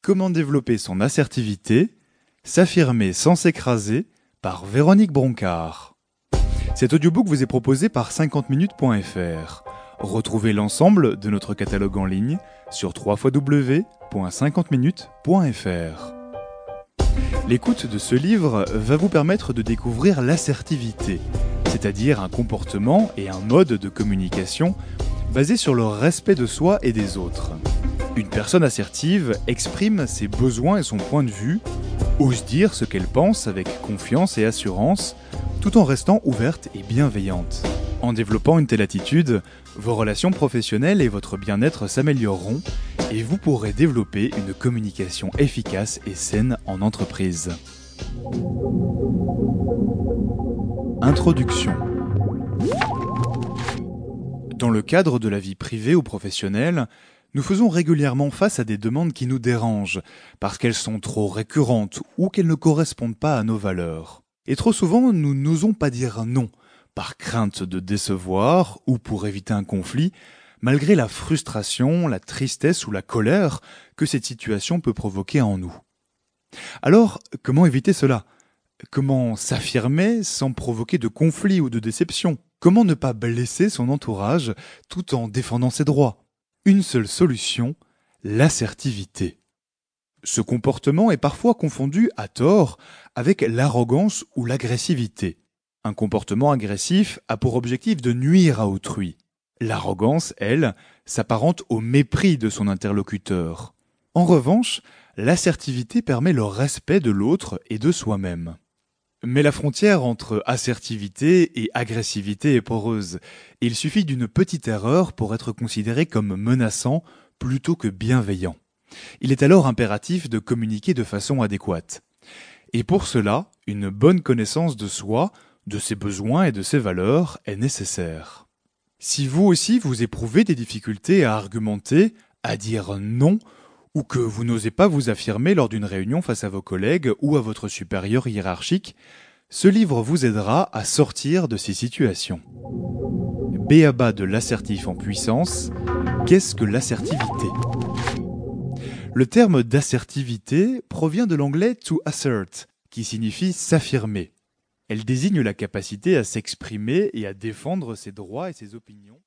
Comment développer son assertivité S'affirmer sans s'écraser par Véronique Broncard. Cet audiobook vous est proposé par 50minutes.fr. Retrouvez l'ensemble de notre catalogue en ligne sur www.50minutes.fr. L'écoute de ce livre va vous permettre de découvrir l'assertivité, c'est-à-dire un comportement et un mode de communication basé sur le respect de soi et des autres. Une personne assertive exprime ses besoins et son point de vue, ose dire ce qu'elle pense avec confiance et assurance, tout en restant ouverte et bienveillante. En développant une telle attitude, vos relations professionnelles et votre bien-être s'amélioreront et vous pourrez développer une communication efficace et saine en entreprise. Introduction Dans le cadre de la vie privée ou professionnelle, nous faisons régulièrement face à des demandes qui nous dérangent, parce qu'elles sont trop récurrentes ou qu'elles ne correspondent pas à nos valeurs. Et trop souvent, nous n'osons pas dire non, par crainte de décevoir ou pour éviter un conflit, malgré la frustration, la tristesse ou la colère que cette situation peut provoquer en nous. Alors, comment éviter cela? Comment s'affirmer sans provoquer de conflit ou de déception Comment ne pas blesser son entourage tout en défendant ses droits? Une seule solution, l'assertivité. Ce comportement est parfois confondu à tort avec l'arrogance ou l'agressivité. Un comportement agressif a pour objectif de nuire à autrui. L'arrogance, elle, s'apparente au mépris de son interlocuteur. En revanche, l'assertivité permet le respect de l'autre et de soi-même. Mais la frontière entre assertivité et agressivité est poreuse. Il suffit d'une petite erreur pour être considéré comme menaçant plutôt que bienveillant. Il est alors impératif de communiquer de façon adéquate. Et pour cela, une bonne connaissance de soi, de ses besoins et de ses valeurs est nécessaire. Si vous aussi vous éprouvez des difficultés à argumenter, à dire non, ou que vous n'osez pas vous affirmer lors d'une réunion face à vos collègues ou à votre supérieur hiérarchique, ce livre vous aidera à sortir de ces situations. Béaba de l'assertif en puissance, qu'est-ce que l'assertivité? Le terme d'assertivité provient de l'anglais to assert, qui signifie s'affirmer. Elle désigne la capacité à s'exprimer et à défendre ses droits et ses opinions.